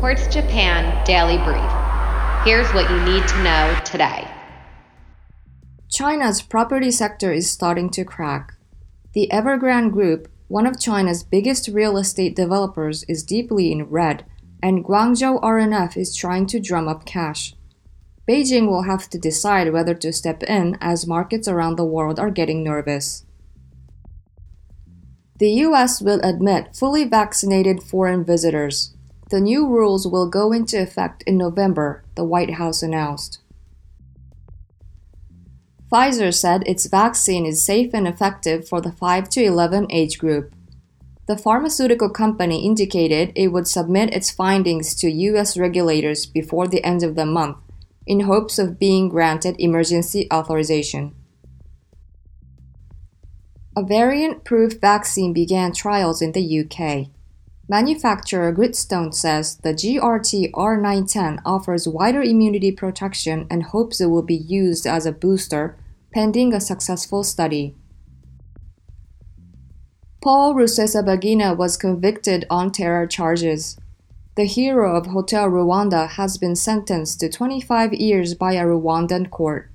Quartz Japan Daily Brief. Here's what you need to know today. China's property sector is starting to crack. The Evergrande Group, one of China's biggest real estate developers, is deeply in red, and Guangzhou R&F is trying to drum up cash. Beijing will have to decide whether to step in as markets around the world are getting nervous. The US will admit fully vaccinated foreign visitors. The new rules will go into effect in November, the White House announced. Pfizer said its vaccine is safe and effective for the 5 to 11 age group. The pharmaceutical company indicated it would submit its findings to US regulators before the end of the month in hopes of being granted emergency authorization. A variant proof vaccine began trials in the UK. Manufacturer Gritstone says the GRT R910 offers wider immunity protection and hopes it will be used as a booster pending a successful study. Paul Rusesabagina was convicted on terror charges. The hero of Hotel Rwanda has been sentenced to 25 years by a Rwandan court.